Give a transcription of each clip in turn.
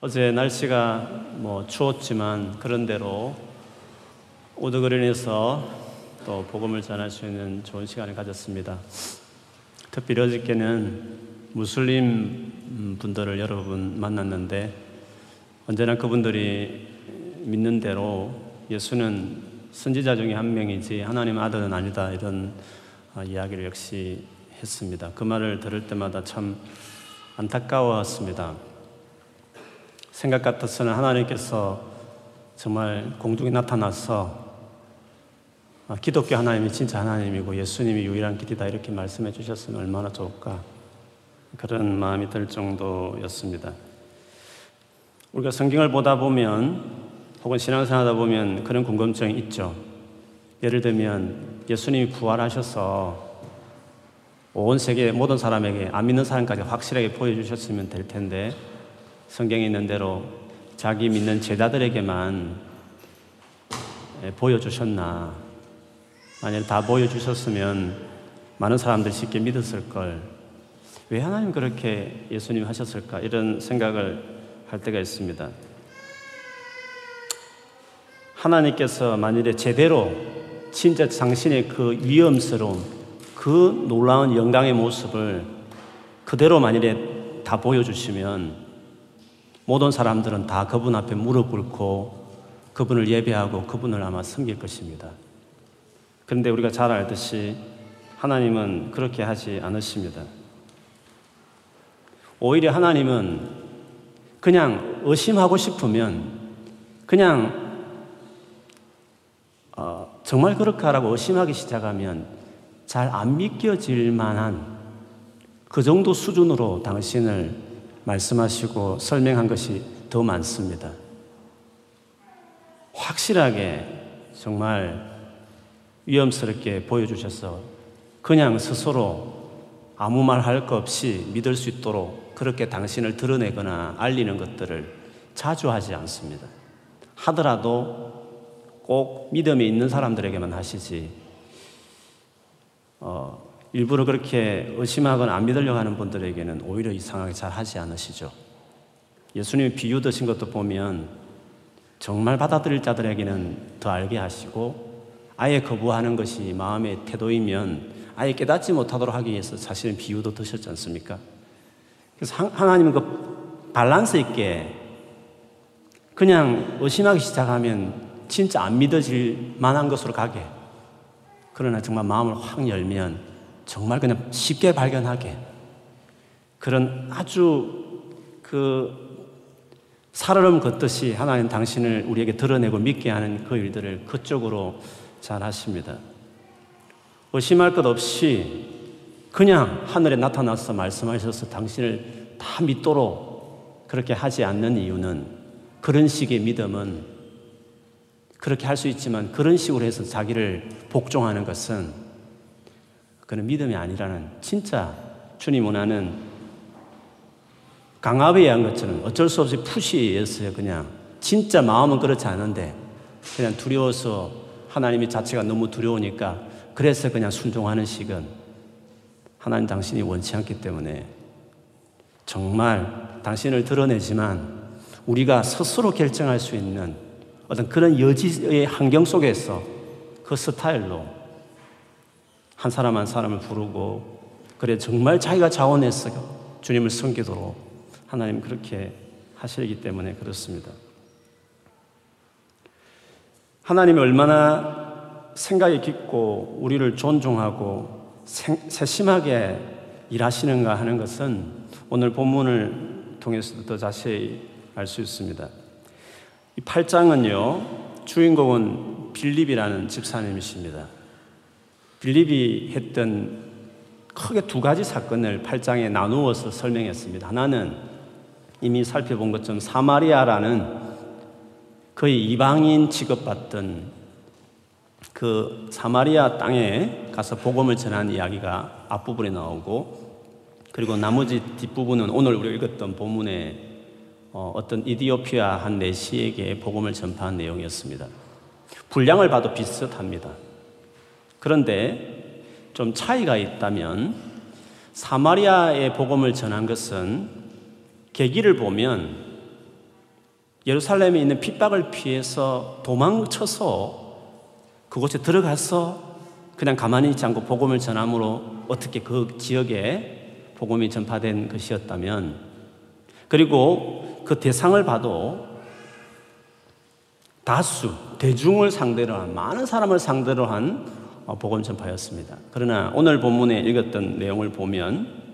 어제 날씨가 뭐 추웠지만 그런대로 오드그린에서 또 복음을 전할 수 있는 좋은 시간을 가졌습니다. 특별히 어저께는 무슬림 분들을 여러분 만났는데 언제나 그분들이 믿는 대로 예수는 선지자 중에 한 명이지 하나님 아들은 아니다 이런 아, 이야기를 역시 했습니다. 그 말을 들을 때마다 참 안타까웠습니다. 생각 같아서는 하나님께서 정말 공중에 나타나서 아, 기독교 하나님이 진짜 하나님이고 예수님이 유일한 길이다 이렇게 말씀해 주셨으면 얼마나 좋을까 그런 마음이 들 정도였습니다. 우리가 성경을 보다 보면 혹은 신앙생활 하다 보면 그런 궁금증이 있죠. 예를 들면 예수님이 부활하셔서 온 세계 모든 사람에게 안 믿는 사람까지 확실하게 보여주셨으면 될 텐데 성경에 있는 대로 자기 믿는 제자들에게만 예, 보여주셨나. 만약 다 보여주셨으면 많은 사람들이 쉽게 믿었을 걸. 왜 하나님 그렇게 예수님 하셨을까? 이런 생각을 할 때가 있습니다. 하나님께서 만일에 제대로 진짜 당신의 그 위험스러운 그 놀라운 영광의 모습을 그대로 만일에 다 보여주시면 모든 사람들은 다 그분 앞에 무릎 꿇고 그분을 예배하고 그분을 아마 섬길 것입니다. 그런데 우리가 잘 알듯이 하나님은 그렇게 하지 않으십니다. 오히려 하나님은 그냥 의심하고 싶으면 그냥 어, 정말 그렇게하라고 의심하기 시작하면 잘 안 믿겨질 만한 그 정도 수준으로 당신을 말씀하시고 설명한 것이 더 많습니다. 확실하게 정말 위험스럽게 보여주셔서 그냥 스스로 아무 말 할 것 없이 믿을 수 있도록 그렇게 당신을 드러내거나 알리는 것들을 자주 하지 않습니다. 하더라도 꼭 믿음이 있는 사람들에게만 하시지, 어, 일부러 그렇게 의심하거나 안 믿으려고 하는 분들에게는 오히려 이상하게 잘 하지 않으시죠. 예수님이 비유 드신 것도 보면 정말 받아들일 자들에게는 더 알게 하시고 아예 거부하는 것이 마음의 태도이면 아예 깨닫지 못하도록 하기 위해서 사실은 비유도 드셨지 않습니까? 그래서 하나님은 그 밸런스 있게 그냥 의심하기 시작하면 진짜 안 믿어질 만한 것으로 가게. 그러나 정말 마음을 확 열면 정말 그냥 쉽게 발견하게 그런 아주 그 살얼음 걷듯이 하나님 당신을 우리에게 드러내고 믿게 하는 그 일들을 그쪽으로 잘 하십니다. 의심할 것 없이 그냥 하늘에 나타나서 말씀하셔서 당신을 다 믿도록 그렇게 하지 않는 이유는 그런 식의 믿음은 그렇게 할 수 있지만 그런 식으로 해서 자기를 복종하는 것은 그는 믿음이 아니라는 진짜 주님 원하는 강압에 의한 것처럼 어쩔 수 없이 푸시였어요, 그냥. 진짜 마음은 그렇지 않은데 그냥 두려워서 하나님의 자체가 너무 두려우니까 그래서 그냥 순종하는 식은 하나님 당신이 원치 않기 때문에 정말 당신을 드러내지만 우리가 스스로 결정할 수 있는 어떤 그런 여지의 환경 속에서 그 스타일로 한 사람 한 사람을 부르고 그래 정말 자기가 자원해서 주님을 섬기도록 하나님 그렇게 하시기 때문에 그렇습니다. 하나님이 얼마나 생각이 깊고 우리를 존중하고 세심하게 일하시는가 하는 것은 오늘 본문을 통해서도 더 자세히 알 수 있습니다. 이 8장은요, 주인공은 빌립이라는 집사님이십니다. 빌립이 했던 크게 두 가지 사건을 8장에 나누어서 설명했습니다. 하나는 이미 살펴본 것처럼 사마리아라는 거의 이방인 취급받던 그 사마리아 땅에 가서 복음을 전한 이야기가 앞부분에 나오고 그리고 나머지 뒷부분은 오늘 우리가 읽었던 본문에 어, 떤 이디오피아 한 내시에게 복음을 전파한 내용이었습니다. 분량을 봐도 비슷합니다. 그런데 좀 차이가 있다면 사마리아의 복음을 전한 것은 계기를 보면 예루살렘에 있는 핍박을 피해서 도망쳐서 그곳에 들어가서 그냥 가만히 있지 않고 복음을 전함으로 어떻게 그 지역에 복음이 전파된 것이었다면 그리고 그 대상을 봐도 다수, 대중을 상대로 한, 많은 사람을 상대로 한 어, 복음 전파였습니다. 그러나 오늘 본문에 읽었던 내용을 보면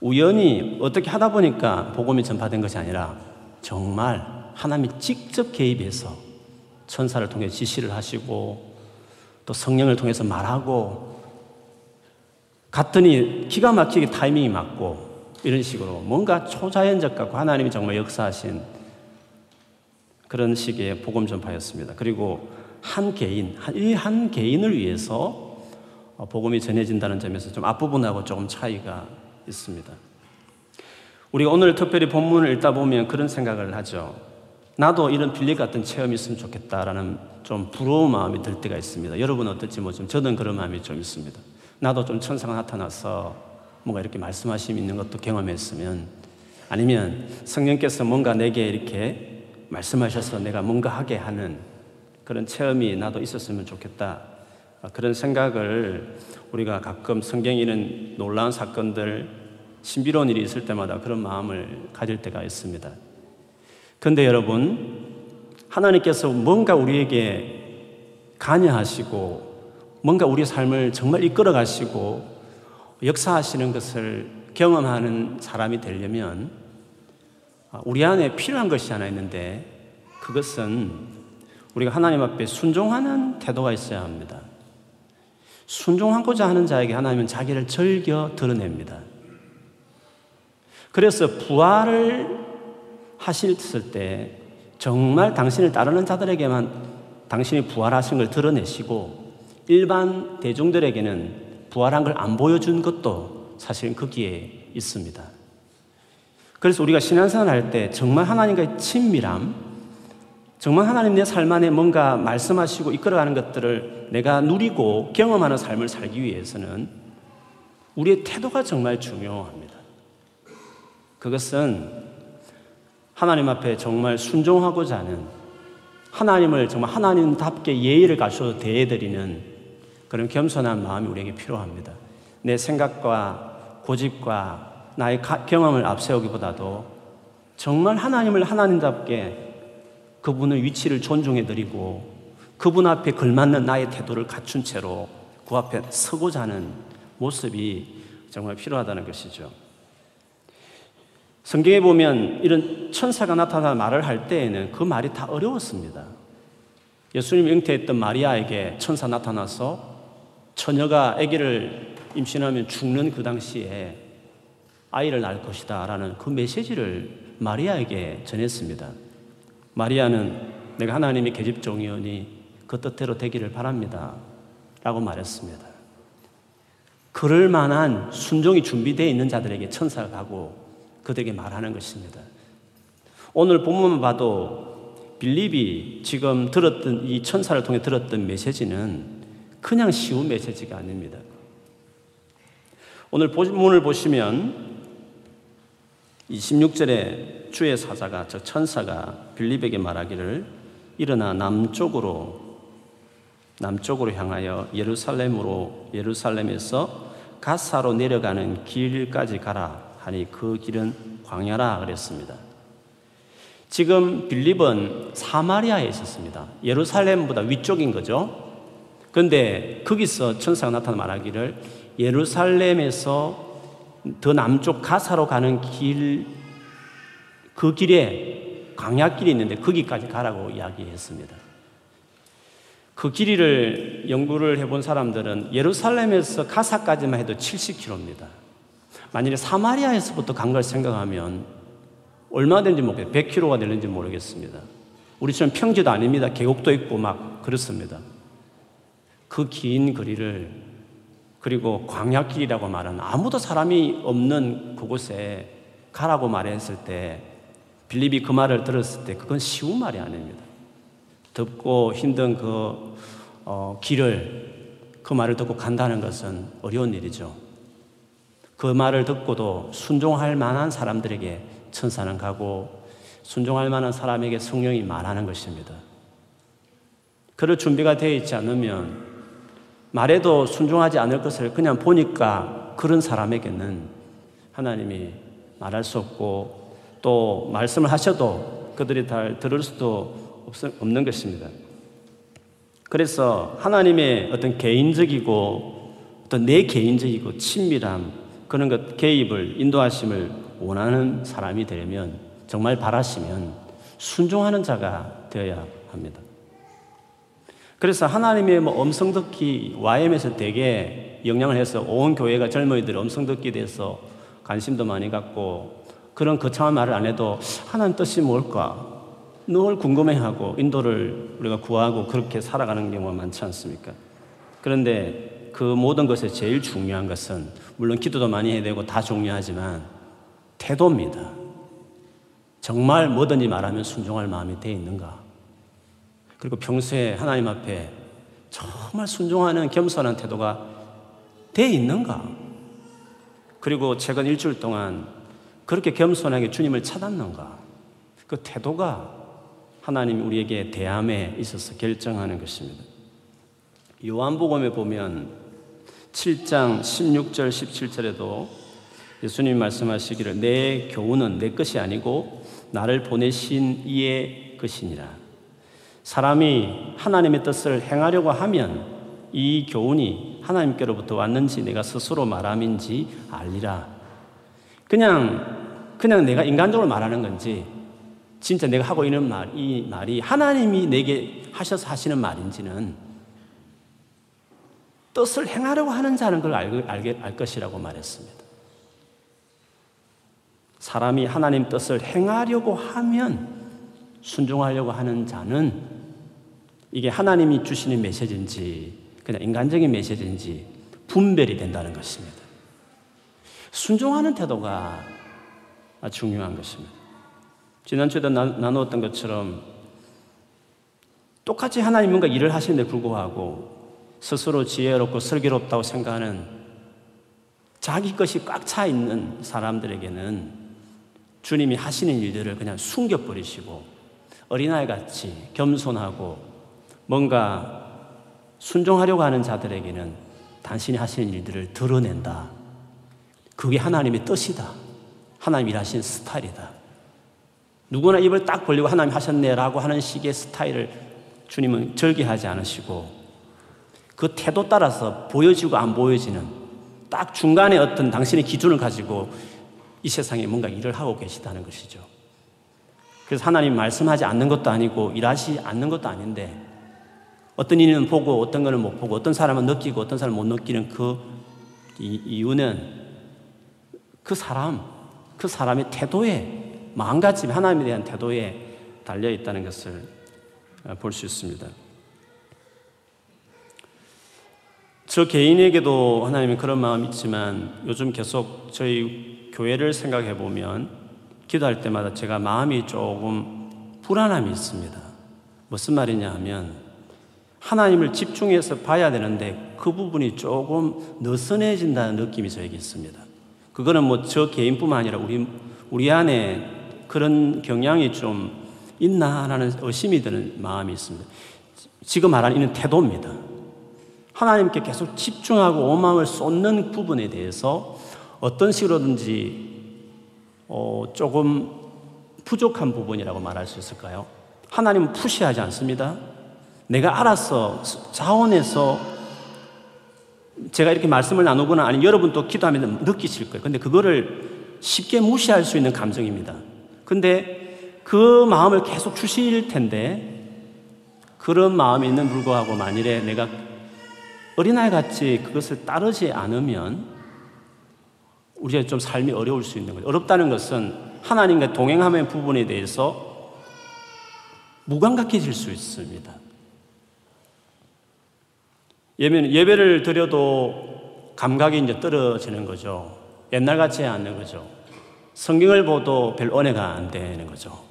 우연히 어떻게 하다 보니까 복음이 전파된 것이 아니라 정말 하나님이 직접 개입해서 천사를 통해 지시를 하시고 또 성령을 통해서 말하고 갔더니 기가 막히게 타이밍이 맞고 이런 식으로 뭔가 초자연적 같고 하나님이 정말 역사하신 그런 식의 복음 전파였습니다. 그리고 한 개인, 이 한 개인을 위해서 복음이 전해진다는 점에서 좀 앞부분하고 조금 차이가 있습니다. 우리가 오늘 특별히 본문을 읽다 보면 그런 생각을 하죠. 나도 이런 빌리 같은 체험이 있으면 좋겠다라는 좀 부러운 마음이 들 때가 있습니다. 여러분 어떨지 뭐좀 저는 그런 마음이 좀 있습니다. 나도 좀 천사가 나타나서 뭔가 이렇게 말씀하심 있는 것도 경험했으면 아니면 성령께서 뭔가 내게 이렇게 말씀하셔서 내가 뭔가 하게 하는 그런 체험이 나도 있었으면 좋겠다. 그런 생각을 우리가 가끔 성경에 있는 놀라운 사건들, 신비로운 일이 있을 때마다 그런 마음을 가질 때가 있습니다. 그런데 여러분, 하나님께서 뭔가 우리에게 관여하시고 뭔가 우리 삶을 정말 이끌어 가시고 역사하시는 것을 경험하는 사람이 되려면 우리 안에 필요한 것이 하나 있는데 그것은 우리가 하나님 앞에 순종하는 태도가 있어야 합니다. 순종하고자 하는 자에게 하나님은 자기를 즐겨 드러냅니다. 그래서 부활을 하셨을 때 정말 당신을 따르는 자들에게만 당신이 부활하신 걸 드러내시고 일반 대중들에게는 부활한 걸 안 보여준 것도 사실은 거기에 있습니다. 그래서 우리가 신앙생활 할 때 정말 하나님과의 친밀함, 정말 하나님 내 삶 안에 뭔가 말씀하시고 이끌어가는 것들을 내가 누리고 경험하는 삶을 살기 위해서는 우리의 태도가 정말 중요합니다. 그것은 하나님 앞에 정말 순종하고자 하는 하나님을 정말 하나님답게 예의를 갖춰서 대해드리는 그런 겸손한 마음이 우리에게 필요합니다. 내 생각과 고집과 나의 경험을 앞세우기보다도 정말 하나님을 하나님답게 그분의 위치를 존중해 드리고 그분 앞에 걸맞는 나의 태도를 갖춘 채로 그 앞에 서고자 하는 모습이 정말 필요하다는 것이죠. 성경에 보면 이런 천사가 나타나 말을 할 때에는 그 말이 다 어려웠습니다. 예수님 잉태했던 마리아에게 천사 나타나서 처녀가 아기를 임신하면 죽는 그 당시에 아이를 낳을 것이다 라는 그 메시지를 마리아에게 전했습니다. 마리아는 내가 하나님의 계집종이오니 그 뜻대로 되기를 바랍니다. 라고 말했습니다. 그럴 만한 순종이 준비되어 있는 자들에게 천사가 가고 그들에게 말하는 것입니다. 오늘 본문만 봐도 빌립이 지금 들었던 이 천사를 통해 들었던 메시지는 그냥 쉬운 메시지가 아닙니다. 오늘 본문을 보시면 26절에 주의 사자가 저 천사가 빌립에게 말하기를 일어나 남쪽으로 남쪽으로 향하여 예루살렘으로 예루살렘에서 가사로 내려가는 길까지 가라 하니 그 길은 광야라 그랬습니다. 지금 빌립은 사마리아에 있었습니다. 예루살렘보다 위쪽인 거죠. 그런데 거기서 천사가 나타나 말하기를 예루살렘에서 더 남쪽 가사로 가는 길, 그 길에 광야길이 있는데 거기까지 가라고 이야기했습니다. 그 길이를 연구를 해본 사람들은 예루살렘에서 가사까지만 해도 70km입니다. 만일에 사마리아에서부터 간 걸 생각하면 얼마 되는지 모르겠어요. 100km가 되는지 모르겠습니다. 우리처럼 평지도 아닙니다. 계곡도 있고 막 그렇습니다. 그 긴 거리를 그리고 광야길이라고 말하는 아무도 사람이 없는 그곳에 가라고 말했을 때 빌립이 그 말을 들었을 때 그건 쉬운 말이 아닙니다. 덥고 힘든 그 어, 길을 그 말을 듣고 간다는 것은 어려운 일이죠. 그 말을 듣고도 순종할 만한 사람들에게 천사는 가고 순종할 만한 사람에게 성령이 말하는 것입니다. 그럴 준비가 되어 있지 않으면 말해도 순종하지 않을 것을 그냥 보니까 그런 사람에게는 하나님이 말할 수 없고 또 말씀을 하셔도 그들이 다 들을 수도 없는 것입니다. 그래서 하나님의 어떤 개인적이고 어떤 내 개인적이고 친밀함 그런 것 개입을 인도하심을 원하는 사람이 되려면 정말 바라시면 순종하는 자가 되어야 합니다. 그래서 하나님의 뭐 음성 듣기 YM에서 되게 영향을 해서 온 교회가 젊은이들 음성 듣기에 대해서 관심도 많이 갖고 그런 거창한 말을 안 해도 하나님 뜻이 뭘까 늘 궁금해하고 인도를 우리가 구하고 그렇게 살아가는 경우가 많지 않습니까? 그런데 그 모든 것에 제일 중요한 것은 물론 기도도 많이 해야 되고 다 중요하지만 태도입니다. 정말 뭐든지 말하면 순종할 마음이 돼 있는가? 그리고 평소에 하나님 앞에 정말 순종하는 겸손한 태도가 돼 있는가? 그리고 최근 일주일 동안 그렇게 겸손하게 주님을 찾았는가? 그 태도가 하나님 우리에게 대함에 있어서 결정하는 것입니다. 요한복음에 보면 7장 16절 17절에도 예수님이 말씀하시기를 내 교훈은 내 것이 아니고 나를 보내신 이의 것이니라. 사람이 하나님의 뜻을 행하려고 하면 이 교훈이 하나님께로부터 왔는지 내가 스스로 말함인지 알리라. 그냥, 그냥 내가 인간적으로 말하는 건지, 진짜 내가 하고 있는 말, 이 말이 하나님이 내게 하셔서 하시는 말인지는 뜻을 행하려고 하는 자는 그걸 알, 알, 알 것이라고 말했습니다. 사람이 하나님 뜻을 행하려고 하면 순종하려고 하는 자는 이게 하나님이 주시는 메시지인지 그냥 인간적인 메시지인지 분별이 된다는 것입니다. 순종하는 태도가 중요한 것입니다. 지난주에도 나, 나누었던 것처럼 똑같이 하나님 뭔가 일을 하시는데 불구하고 스스로 지혜롭고 슬기롭다고 생각하는 자기 것이 꽉 차 있는 사람들에게는 주님이 하시는 일들을 그냥 숨겨버리시고 어린아이 같이 겸손하고 뭔가 순종하려고 하는 자들에게는 당신이 하시는 일들을 드러낸다. 그게 하나님의 뜻이다. 하나님 일하신 스타일이다. 누구나 입을 딱 벌리고 하나님 하셨네라고 하는 식의 스타일을 주님은 절개하지 않으시고 그 태도 따라서 보여지고 안 보여지는 딱 중간에 어떤 당신의 기준을 가지고 이 세상에 뭔가 일을 하고 계시다는 것이죠. 그래서 하나님 말씀하지 않는 것도 아니고 일하시 않는 것도 아닌데 어떤 이는 보고 어떤 거는 못 보고 어떤 사람은 느끼고 어떤 사람은 못 느끼는 그 이유는 그 사람, 그 사람의 태도에 마음가짐, 하나님에 대한 태도에 달려 있다는 것을 볼 수 있습니다. 저 개인에게도 하나님이 그런 마음이 있지만 요즘 계속 저희 교회를 생각해 보면 기도할 때마다 제가 마음이 조금 불안함이 있습니다. 무슨 말이냐 하면 하나님을 집중해서 봐야 되는데 그 부분이 조금 느슨해진다는 느낌이 저에게 있습니다. 그거는 뭐 저 개인뿐만 아니라 우리, 우리 안에 그런 경향이 좀 있나 하는 의심이 드는 마음이 있습니다. 지금 말하는 이는 태도입니다. 하나님께 계속 집중하고 온 마음을 쏟는 부분에 대해서 어떤 식으로든지 어, 조금 부족한 부분이라고 말할 수 있을까요? 하나님은 푸시하지 않습니다. 내가 알아서 자원해서 제가 이렇게 말씀을 나누거나 아니면 여러분도 기도하면 느끼실 거예요. 근데 그거를 쉽게 무시할 수 있는 감정입니다. 근데 그 마음을 계속 주실 텐데 그런 마음이 있는 불구하고 만일에 내가 어린아이 같이 그것을 따르지 않으면 우리가 좀 삶이 어려울 수 있는 거예요. 어렵다는 것은 하나님과 동행하는 부분에 대해서 무감각해질 수 있습니다. 예배는 예배를 드려도 감각이 이제 떨어지는 거죠. 옛날 같지 않는 거죠. 성경을 보도 별 은혜가 안 되는 거죠.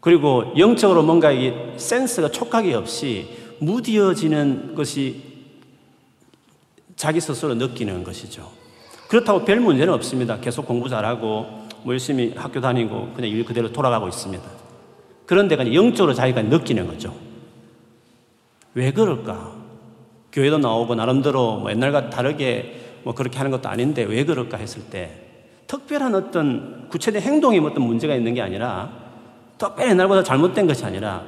그리고 영적으로 뭔가 이 센스가 촉각이 없이 무디어지는 것이 자기 스스로 느끼는 것이죠. 그렇다고 별 문제는 없습니다. 계속 공부 잘하고 뭐 열심히 학교 다니고 그냥 일 그대로 돌아가고 있습니다. 그런데 그냥 영적으로 자기가 느끼는 거죠. 왜 그럴까? 교회도 나오고 나름대로 뭐 옛날과 다르게 뭐 그렇게 하는 것도 아닌데 왜 그럴까 했을 때 특별한 어떤 구체적인 행동에 어떤 문제가 있는 게 아니라 특별히 옛날보다 잘못된 것이 아니라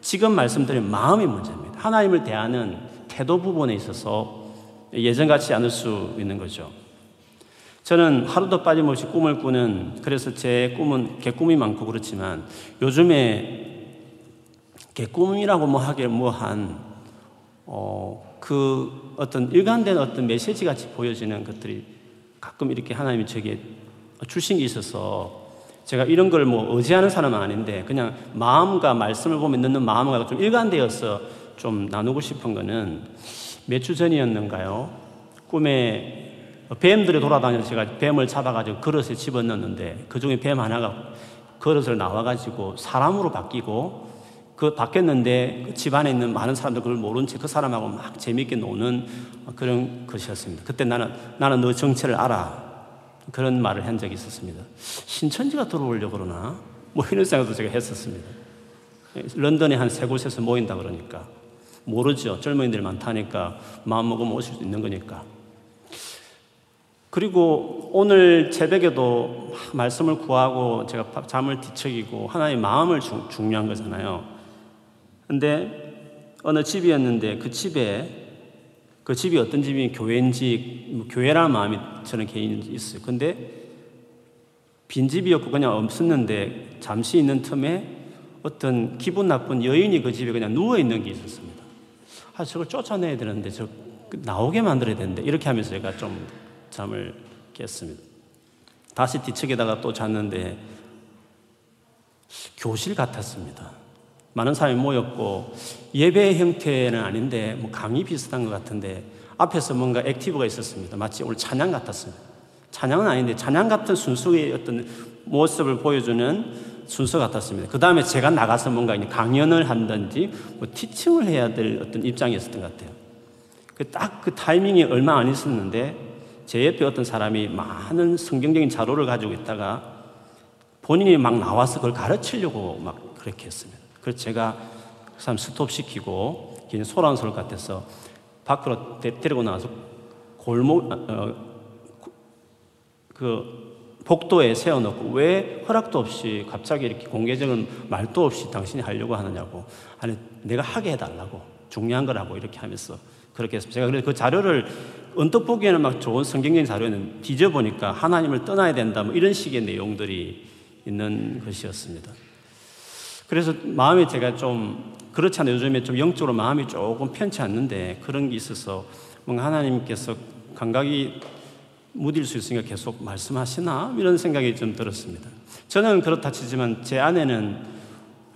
지금 말씀드린 마음의 문제입니다. 하나님을 대하는 태도 부분에 있어서 예전같이 않을 수 있는 거죠. 저는 하루도 빠짐없이 꿈을 꾸는 그래서 제 꿈은 개꿈이 많고 그렇지만 요즘에 개꿈이라고 뭐 하길 뭐한 어, 그 어떤 일관된 어떤 메시지 같이 보여지는 것들이 가끔 이렇게 하나님이 저에게 주신 게 있어서 제가 이런 걸 뭐 의지하는 사람은 아닌데 그냥 마음과 말씀을 보면 넣는 마음과 좀 일관되어서 좀 나누고 싶은 거는 몇 주 전이었는가요? 꿈에 뱀들이 돌아다녀서 제가 뱀을 잡아가지고 그릇에 집어넣는데 그 중에 뱀 하나가 그릇을 나와가지고 사람으로 바뀌고 그 바뀌었는데 그 집안에 있는 많은 사람들 그걸 모른 채 그 사람하고 막 재밌게 노는 그런 것이었습니다. 그때 나는 나는 너 정체를 알아. 그런 말을 한 적이 있었습니다. 신천지가 들어오려고 그러나? 뭐 이런 생각도 제가 했었습니다. 런던에 한 세 곳에서 모인다 그러니까. 모르죠. 젊은이들 많다니까 마음 먹으면 오실 수 있는 거니까. 그리고 오늘 새벽에도 말씀을 구하고 제가 잠을 뒤척이고 하나의 마음을 주, 중요한 거잖아요. 근데 어느 집이었는데 그 집에 그 집이 어떤 집이 교회인지 뭐 교회라는 마음이 저는 개인 있어요. 근데 빈 집이었고 그냥 없었는데 잠시 있는 틈에 어떤 기분 나쁜 여인이 그 집에 그냥 누워 있는 게 있었습니다. 아 저걸 쫓아내야 되는데 저 나오게 만들어야 되는데 이렇게 하면서 제가 좀 잠을 깼습니다. 다시 뒤척에다가 또 잤는데 교실 같았습니다. 많은 사람이 모였고 예배 형태는 아닌데 뭐 강의 비슷한 것 같은데 앞에서 뭔가 액티브가 있었습니다. 마치 오늘 찬양 같았습니다. 찬양은 아닌데 찬양 같은 순수의 어떤 모습을 보여주는 순서 같았습니다. 그 다음에 제가 나가서 뭔가 강연을 한든지 뭐 티칭을 해야 될 어떤 입장이었던 것 같아요. 딱그 그 타이밍이 얼마 안 있었는데 제 옆에 어떤 사람이 많은 성경적인 자료를 가지고 있다가 본인이 막 나와서 그걸 가르치려고 막 그렇게 했습니다. 그래서 제가 그 사람 스톱시키고 그냥 소란스러울 것 같아서 밖으로 데, 리고 나와서 골목, 어, 어그 복도에 세워놓고 왜 허락도 없이 갑자기 이렇게 공개적인 말도 없이 당신이 하려고 하느냐고. 아니, 내가 하게 해달라고. 중요한 거라고 이렇게 하면서 그렇게 했습니다. 제가 그래서 그 자료를 언뜻 보기에는 막 좋은 성경적인 자료는 뒤져보니까 하나님을 떠나야 된다 뭐 이런 식의 내용들이 있는 것이었습니다. 그래서 마음이 제가 좀 그렇지 않아요. 요즘에 좀 영적으로 마음이 조금 편치 않는데 그런 게 있어서 뭔가 하나님께서 감각이 무딜 수 있으니까 계속 말씀하시나? 이런 생각이 좀 들었습니다. 저는 그렇다 치지만 제 아내는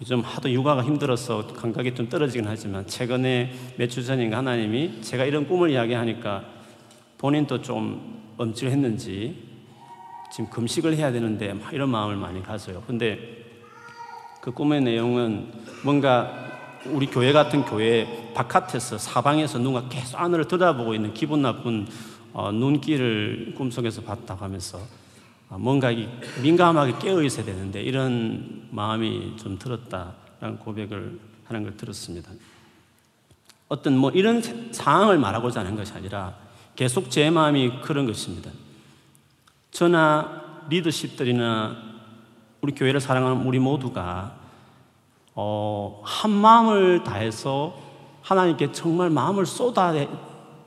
좀 하도 육아가 힘들어서 감각이 좀 떨어지긴 하지만 최근에 몇 주 전인가 하나님이 제가 이런 꿈을 이야기하니까 본인도 좀 엄찔했는지 지금 금식을 해야 되는데 이런 마음을 많이 가져요. 근데 그 꿈의 내용은 뭔가 우리 교회 같은 교회 바깥에서 사방에서 누가 계속 안을 들여다보고 있는 기분 나쁜 어, 눈길을 꿈속에서 봤다고 하면서 어, 뭔가 민감하게 깨어 있어야 되는데 이런 마음이 좀 들었다라는 고백을 하는 걸 들었습니다. 어떤 뭐 이런 상황을 말하고자 하는 것이 아니라 계속 제 마음이 그런 것입니다. 저나 리더십들이나 우리 교회를 사랑하는 우리 모두가 어, 한 마음을 다해서 하나님께 정말 마음을 쏟아야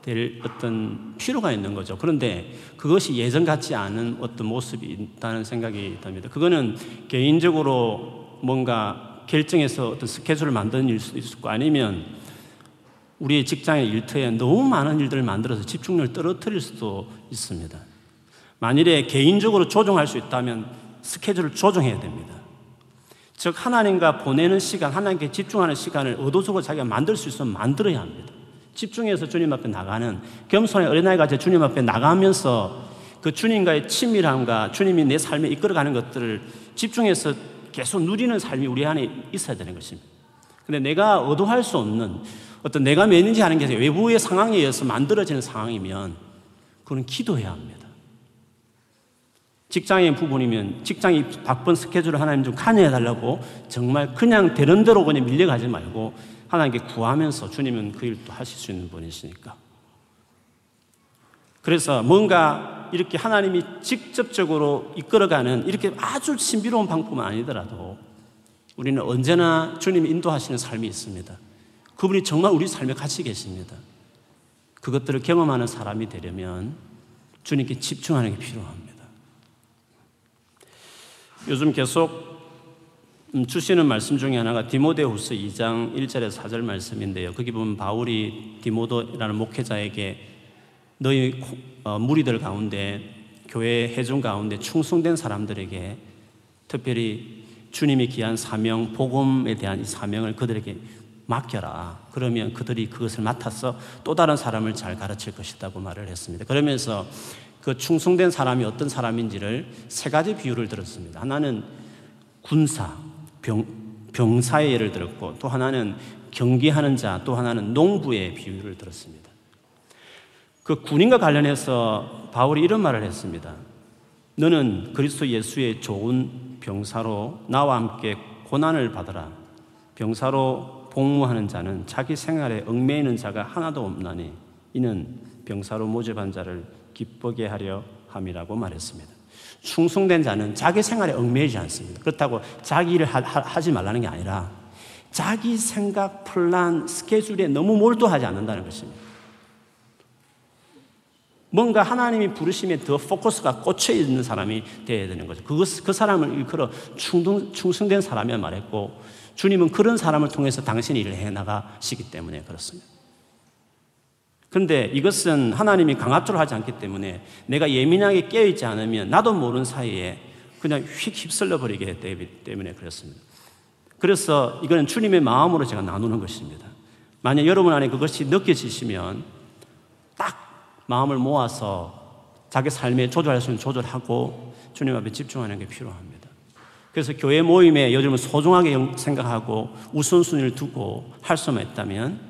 될 어떤 필요가 있는 거죠. 그런데 그것이 예전 같지 않은 어떤 모습이 있다는 생각이 듭니다. 그거는 개인적으로 뭔가 결정해서 어떤 스케줄을 만드는 일 수도 있고 아니면 우리의 직장의 일터에 너무 많은 일들을 만들어서 집중력을 떨어뜨릴 수도 있습니다. 만일에 개인적으로 조정할 수 있다면 스케줄을 조정해야 됩니다. 즉 하나님과 보내는 시간, 하나님께 집중하는 시간을 의도적으로 자기가 만들 수 있으면 만들어야 합니다. 집중해서 주님 앞에 나가는 겸손의 어린아이가 제 주님 앞에 나가면서 그 주님과의 친밀함과 주님이 내 삶에 이끌어가는 것들을 집중해서 계속 누리는 삶이 우리 안에 있어야 되는 것입니다. 근데 내가 의도할 수 없는 어떤 내가 매는지 하는 게 외부의 상황에 의해서 만들어지는 상황이면 그건 기도해야 합니다. 직장인 부분이면 직장이 바쁜 스케줄을 하나님 좀 관여해 달라고 정말 그냥 되는 대로 그냥 밀려가지 말고 하나님께 구하면서 주님은 그 일도 하실 수 있는 분이시니까. 그래서 뭔가 이렇게 하나님이 직접적으로 이끌어가는 이렇게 아주 신비로운 방법은 아니더라도 우리는 언제나 주님이 인도하시는 삶이 있습니다. 그분이 정말 우리 삶에 같이 계십니다. 그것들을 경험하는 사람이 되려면 주님께 집중하는 게 필요합니다. 요즘 계속 음, 주시는 말씀 중에 하나가 디모데후서 2장 1절에서 4절 말씀인데요. 거기 보면 바울이 디모도라는 목회자에게 너희 어, 무리들 가운데 교회 회중 가운데 충성된 사람들에게 특별히 주님이 기한 사명, 복음에 대한 이 사명을 그들에게 맡겨라. 그러면 그들이 그것을 맡아서 또 다른 사람을 잘 가르칠 것이라고 말을 했습니다. 그러면서 그 충성된 사람이 어떤 사람인지를 세 가지 비유를 들었습니다. 하나는 군사, 병, 병사의 예를 들었고 또 하나는 경기하는 자, 또 하나는 농부의 비유를 들었습니다. 그 군인과 관련해서 바울이 이런 말을 했습니다. 너는 그리스도 예수의 좋은 병사로 나와 함께 고난을 받으라. 병사로 복무하는 자는 자기 생활에 얽매이는 자가 하나도 없나니 이는 병사로 모집한 자를 기쁘게 하려 함이라고 말했습니다. 충성된 자는 자기 생활에 얽매이지 않습니다. 그렇다고 자기 일을 하, 지 말라는 게 아니라 자기 생각, 플랜, 스케줄에 너무 몰두하지 않는다는 것입니다. 뭔가 하나님이 부르심에 더 포커스가 꽂혀 있는 사람이 되어야 되는 거죠. 그것, 그 사람을 일컬어 충동, 충성된 사람이라 말했고, 주님은 그런 사람을 통해서 당신이 일을 해 나가시기 때문에 그렇습니다. 그런데 이것은 하나님이 강압적으로 하지 않기 때문에 내가 예민하게 깨어있지 않으면 나도 모르는 사이에 그냥 휙 휩쓸려 버리게 되기 때문에 그렇습니다. 그래서 이거는 주님의 마음으로 제가 나누는 것입니다. 만약 여러분 안에 그것이 느껴지시면 딱 마음을 모아서 자기 삶에 조절할 수 있는 조절하고 주님 앞에 집중하는 게 필요합니다. 그래서 교회 모임에 요즘은 소중하게 생각하고 우선순위를 두고 할 수만 있다면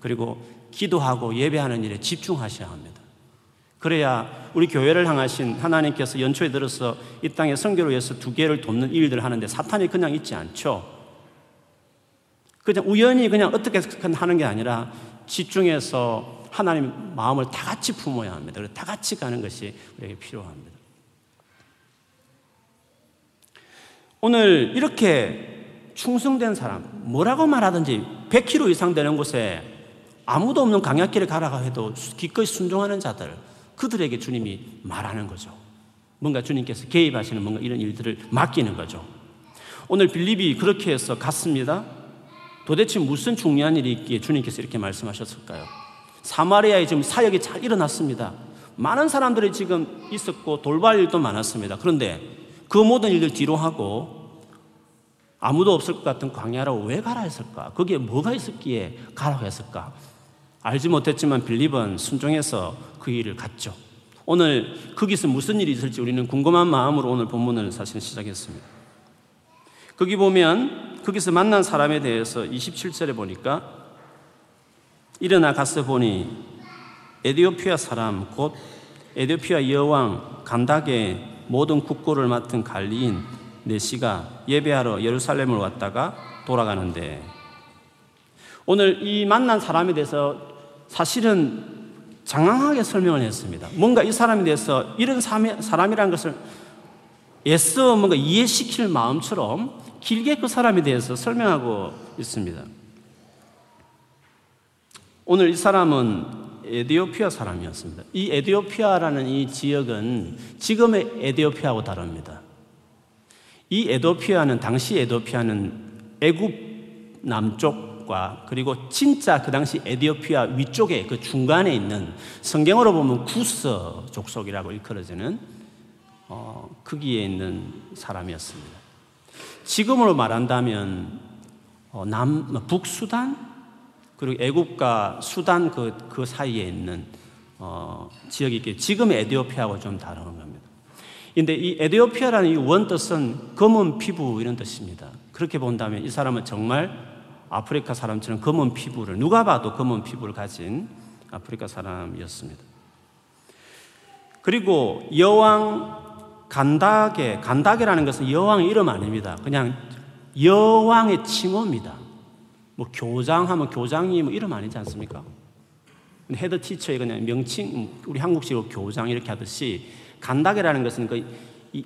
그리고 기도하고 예배하는 일에 집중하셔야 합니다. 그래야 우리 교회를 향하신 하나님께서 연초에 들어서 이 땅에 성교를 위해서 두 개를 돕는 일들을 하는데 사탄이 그냥 있지 않죠. 그냥 우연히 그냥 어떻게 하는 게 아니라 집중해서 하나님 마음을 다 같이 품어야 합니다. 다 같이 가는 것이 우리에게 필요합니다. 오늘 이렇게 충성된 사람, 뭐라고 말하든지 100km 이상 되는 곳에 아무도 없는 강약길에 가라고 해도 기꺼이 순종하는 자들, 그들에게 주님이 말하는 거죠. 뭔가 주님께서 개입하시는 뭔가 이런 일들을 맡기는 거죠. 오늘 빌립이 그렇게 해서 갔습니다. 도대체 무슨 중요한 일이 있기에 주님께서 이렇게 말씀하셨을까요? 사마리아에 지금 사역이 잘 일어났습니다. 많은 사람들이 지금 있었고 돌발 일도 많았습니다. 그런데 그 모든 일들 뒤로 하고 아무도 없을 것 같은 광야로 왜 가라 했을까? 거기에 뭐가 있었기에 가라고 했을까? 알지 못했지만 빌립은 순종해서 그 일을 갔죠. 오늘 거기서 무슨 일이 있을지 우리는 궁금한 마음으로 오늘 본문을 사실 시작했습니다. 거기 보면 거기서 만난 사람에 대해서 27절에 보니까 일어나 가서 보니 에디오피아 사람 곧 에디오피아 여왕 간닥의 모든 국고를 맡은 관리인 네시가 예배하러 예루살렘을 왔다가 돌아가는데 오늘 이 만난 사람에 대해서 사실은 장황하게 설명을 했습니다. 뭔가 이 사람에 대해서 이런 사람이라는 것을 애써 뭔가 이해시킬 마음처럼 길게 그 사람에 대해서 설명하고 있습니다. 오늘 이 사람은 에디오피아 사람이었습니다. 이 에디오피아라는 이 지역은 지금의 에디오피아하고 다릅니다. 이 에디오피아는 당시 에디오피아는 애굽 남쪽 과 그리고 진짜 그 당시 에디오피아 위쪽에 그 중간에 있는 성경으로 보면 구스 족속이라고 일컬어지는 어, 크기에 있는 사람이었습니다. 지금으로 말한다면 어, 남 북수단 그리고 애국과 수단 그, 그 사이에 있는 어, 지역이 있기 지금의 에디오피아하고 좀 다른 겁니다. 근데 이 에디오피아라는 이 원뜻은 검은 피부 이런 뜻입니다. 그렇게 본다면 이 사람은 정말 아프리카 사람처럼 검은 피부를 누가 봐도 검은 피부를 가진 아프리카 사람이었습니다. 그리고 여왕 간다게, 간다게라는 것은 여왕의 이름 아닙니다. 그냥 여왕의 칭호입니다. 뭐 교장하면 교장이 뭐 이름 아니지 않습니까? head teacher의 그냥 명칭, 우리 한국식으로 교장 이렇게 하듯이 간다게라는 것은 그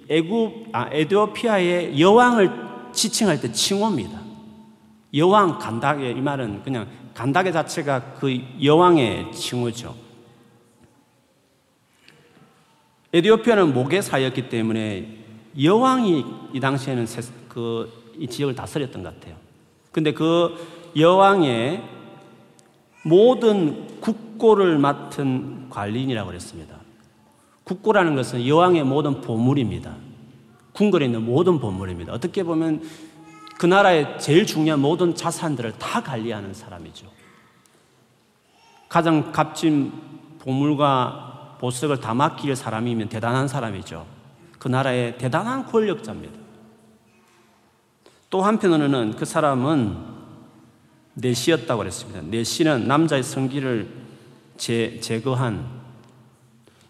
애굽, 아, 에디오피아의 여왕을 지칭할 때 칭호입니다. 여왕 간다게 이 말은 그냥 간다게 자체가 그 여왕의 칭호죠. 에디오피아는 모계사였기 때문에 여왕이 이 당시에는 그 이 지역을 다스렸던 것 같아요. 근데 그 여왕의 모든 국고를 맡은 관리인이라고 그랬습니다. 국고라는 것은 여왕의 모든 보물입니다. 궁궐에 있는 모든 보물입니다. 어떻게 보면 그 나라의 제일 중요한 모든 자산들을 다 관리하는 사람이죠. 가장 값진 보물과 보석을 다 맡길 사람이면 대단한 사람이죠. 그 나라의 대단한 권력자입니다. 또 한편으로는 그 사람은 내시였다고 그랬습니다. 내시는 남자의 성기를 제, 제거한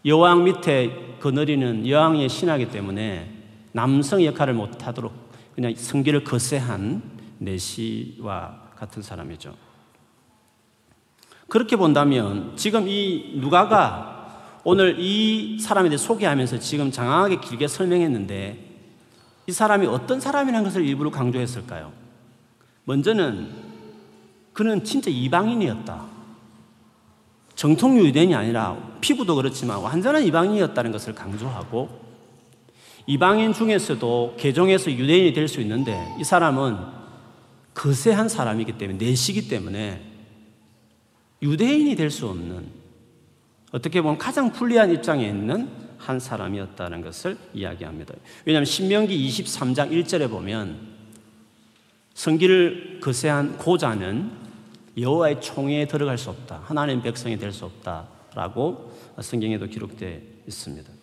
여왕 밑에 거느리는 여왕의 신하기 때문에 남성 역할을 못하도록 그냥 성기를 거세한 내시와 같은 사람이죠. 그렇게 본다면 지금 이 누가가 오늘 이 사람에 대해 소개하면서 지금 장황하게 길게 설명했는데 이 사람이 어떤 사람이라는 것을 일부러 강조했을까요? 먼저는 그는 진짜 이방인이었다. 정통 유대인이 아니라 피부도 그렇지만 완전한 이방인이었다는 것을 강조하고 이방인 중에서도 개종해서 유대인이 될 수 있는데 이 사람은 거세한 사람이기 때문에 내시기 때문에 유대인이 될 수 없는 어떻게 보면 가장 불리한 입장에 있는 한 사람이었다는 것을 이야기합니다. 왜냐하면 신명기 23장 1절에 보면 성기를 거세한 고자는 여호와의 총회에 들어갈 수 없다. 하나님 백성이 될 수 없다라고 성경에도 기록되어 있습니다.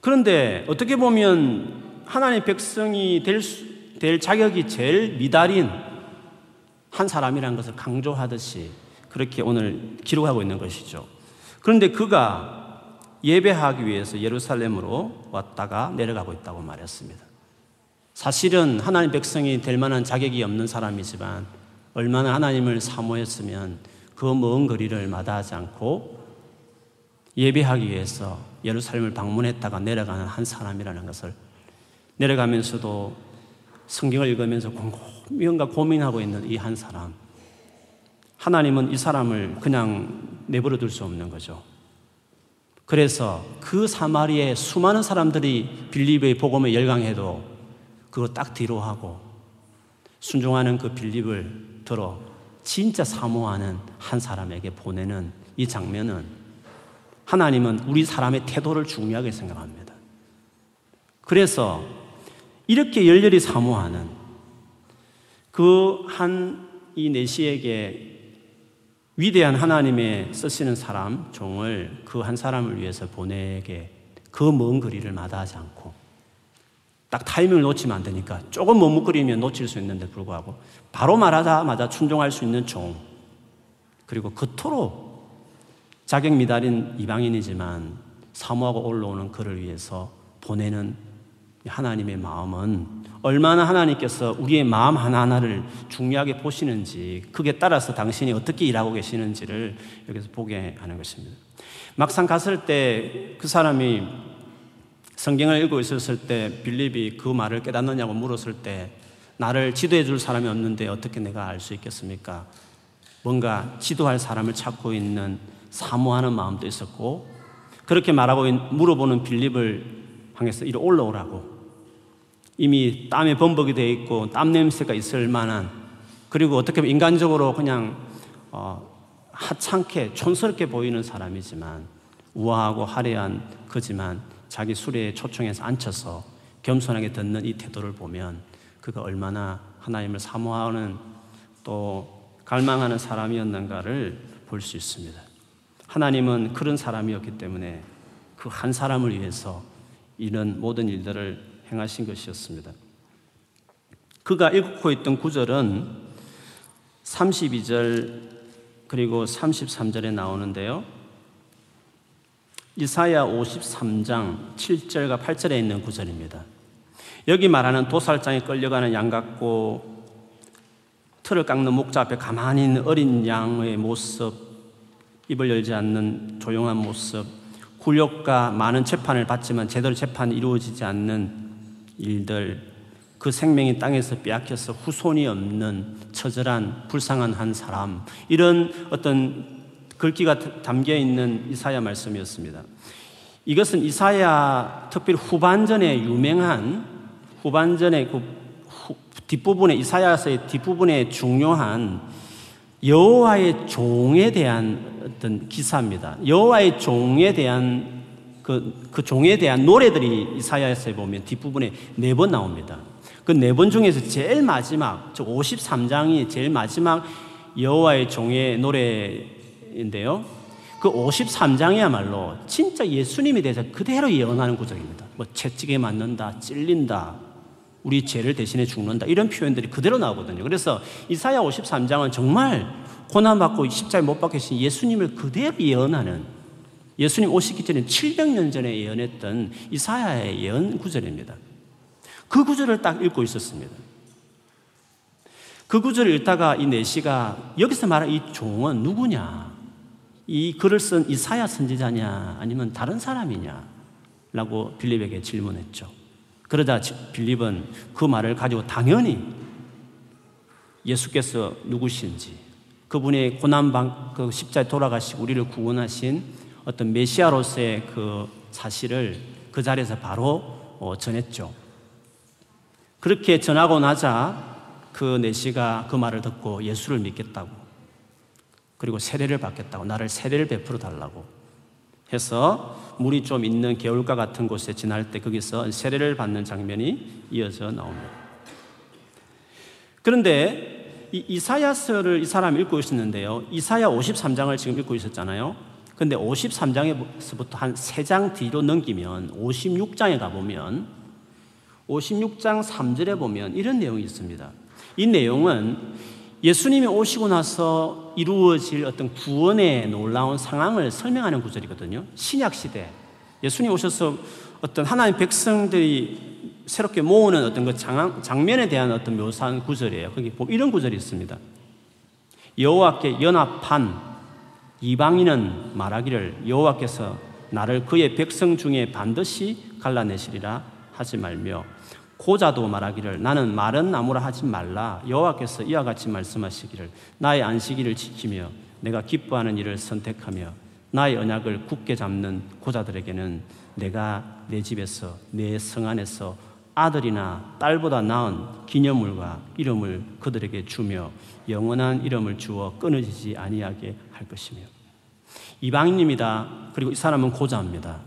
그런데 어떻게 보면 하나님 백성이 될, 수, 될 자격이 제일 미달인 한 사람이라는 것을 강조하듯이 그렇게 오늘 기록하고 있는 것이죠. 그런데 그가 예배하기 위해서 예루살렘으로 왔다가 내려가고 있다고 말했습니다. 사실은 하나님 백성이 될 만한 자격이 없는 사람이지만 얼마나 하나님을 사모했으면 그 먼 거리를 마다하지 않고 예배하기 위해서 예루살렘을 방문했다가 내려가는 한 사람이라는 것을 내려가면서도 성경을 읽으면서 뭔가 고민하고 있는 이 한 사람. 하나님은 이 사람을 그냥 내버려 둘 수 없는 거죠. 그래서 그 사마리에 수많은 사람들이 빌립의 복음에 열광해도 그거 딱 뒤로 하고 순종하는 그 빌립을 들어 진짜 사모하는 한 사람에게 보내는 이 장면은 하나님은 우리 사람의 태도를 중요하게 생각합니다. 그래서 이렇게 열렬히 사모하는 그 한 이 내시에게 위대한 하나님의 쓰시는 사람, 종을 그 한 사람을 위해서 보내게 그 먼 거리를 마다하지 않고 딱 타이밍을 놓치면 안 되니까 조금 머뭇거리면 놓칠 수 있는데 불구하고 바로 말하자마자 순종할 수 있는 종 그리고 그토록 자격 미달인 이방인이지만 사모하고 올라오는 그를 위해서 보내는 하나님의 마음은 얼마나 하나님께서 우리의 마음 하나하나를 중요하게 보시는지 그게 따라서 당신이 어떻게 일하고 계시는지를 여기서 보게 하는 것입니다. 막상 갔을 때 그 사람이 성경을 읽고 있었을 때 빌립이 그 말을 깨닫느냐고 물었을 때 나를 지도해 줄 사람이 없는데 어떻게 내가 알 수 있겠습니까? 뭔가 지도할 사람을 찾고 있는 사모하는 마음도 있었고 그렇게 말하고 물어보는 빌립을 향해서 이리 올라오라고 이미 땀에 범벅이 되어 있고 땀 냄새가 있을 만한 그리고 어떻게 보면 인간적으로 그냥 어, 하찮게 촌스럽게 보이는 사람이지만 우아하고 화려한 그지만 자기 수레에 초청해서 앉혀서 겸손하게 듣는 이 태도를 보면 그가 얼마나 하나님을 사모하는 또 갈망하는 사람이었는가를 볼 수 있습니다. 하나님은 그런 사람이었기 때문에 그 한 사람을 위해서 이런 모든 일들을 행하신 것이었습니다. 그가 읽고 있던 구절은 32절 그리고 33절에 나오는데요. 이사야 53장 7절과 8절에 있는 구절입니다. 여기 말하는 도살장에 끌려가는 양 같고 틀을 깎는 목자 앞에 가만히 있는 어린 양의 모습, 입을 열지 않는 조용한 모습, 굴욕과 많은 재판을 받지만 제대로 재판이 이루어지지 않는 일들, 그 생명이 땅에서 빼앗겨서 후손이 없는 처절한 불쌍한 한 사람, 이런 어떤 글귀가 담겨 있는 이사야 말씀이었습니다. 이것은 이사야 특별히 후반전에 유명한 후반전의 그 뒷부분에 이사야서의 뒷부분에 중요한 여호와의 종에 대한 어떤 기사입니다. 여호와의 종에 대한 그, 그 종에 대한 노래들이 이사야서에 보면 뒷부분에 네 번 나옵니다. 그 네 번 중에서 제일 마지막, 즉 53장이 제일 마지막 여호와의 종의 노래 인데요. 그 53장이야말로 진짜 예수님에 대해서 그대로 예언하는 구절입니다. 뭐 채찍에 맞는다, 찔린다, 우리 죄를 대신해 죽는다 이런 표현들이 그대로 나오거든요. 그래서 이사야 53장은 정말 고난받고 십자에 못 박히신 예수님을 그대로 예언하는 예수님 오시기 전에 700년 전에 예언했던 이사야의 예언 구절입니다. 그 구절을 딱 읽고 있었습니다. 그 구절을 읽다가 이 내시가 여기서 말하는 이 종은 누구냐? 이 글을 쓴 이사야 선지자냐 아니면 다른 사람이냐 라고 빌립에게 질문했죠. 그러자 빌립은 그 말을 가지고 당연히 예수께서 누구신지 그분의 고난방 그 십자에 돌아가시고 우리를 구원하신 어떤 메시아로서의 그 사실을 그 자리에서 바로 어, 전했죠. 그렇게 전하고 나자 그 내시가 그 말을 듣고 예수를 믿겠다고 그리고 세례를 받겠다고 나를 세례를 베풀어 달라고 해서 물이 좀 있는 개울가 같은 곳에 지날 때 거기서 세례를 받는 장면이 이어져 나옵니다. 그런데 이 이사야서를 이 사람이 읽고 있었는데요. 이사야 53장을 지금 읽고 있었잖아요. 근데 53장에서부터 한 3장 뒤로 넘기면 56장에 가보면 56장 3절에 보면 이런 내용이 있습니다. 이 내용은 예수님이 오시고 나서 이루어질 어떤 구원의 놀라운 상황을 설명하는 구절이거든요. 신약 시대 예수님 오셔서 어떤 하나님 백성들이 새롭게 모으는 어떤 그 장, 장면에 대한 어떤 묘사한 구절이에요. 거기 이런 구절이 있습니다. 여호와께 연합한 이방인은 말하기를 여호와께서 나를 그의 백성 중에 반드시 갈라내시리라 하지 말며 고자도 말하기를 나는 마른 나무라 하지 말라 여호와께서 이와 같이 말씀하시기를 나의 안식일을 지키며 내가 기뻐하는 일을 선택하며 나의 언약을 굳게 잡는 고자들에게는 내가 내 집에서 내 성 안에서 아들이나 딸보다 나은 기념물과 이름을 그들에게 주며 영원한 이름을 주어 끊어지지 아니하게 할 것이며 이방인입니다. 그리고 이 사람은 고자입니다.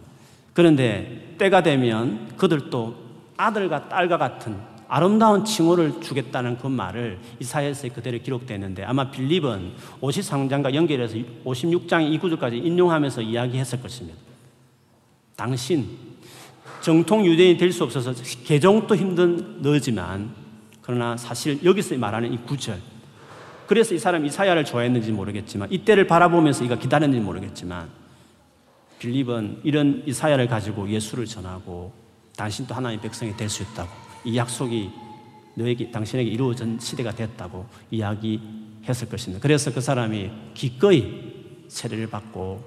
그런데 때가 되면 그들도 아들과 딸과 같은 아름다운 칭호를 주겠다는 그 말을 이사야서에 그대로 기록되는데 아마 빌립은 53장과 연결해서 56장 이 구절까지 인용하면서 이야기했을 것입니다. 당신 정통 유대인이 될 수 없어서 개종도 힘든 너지만 그러나 사실 여기서 말하는 이 구절 그래서 이 사람 이사야를 좋아했는지 모르겠지만 이때를 바라보면서 이가 기다렸는지 모르겠지만 빌립은 이런 이사야를 가지고 예수를 전하고 당신도 하나님의 백성이 될 수 있다고 이 약속이 너에게 당신에게 이루어진 시대가 됐다고 이야기했을 것입니다. 그래서 그 사람이 기꺼이 세례를 받고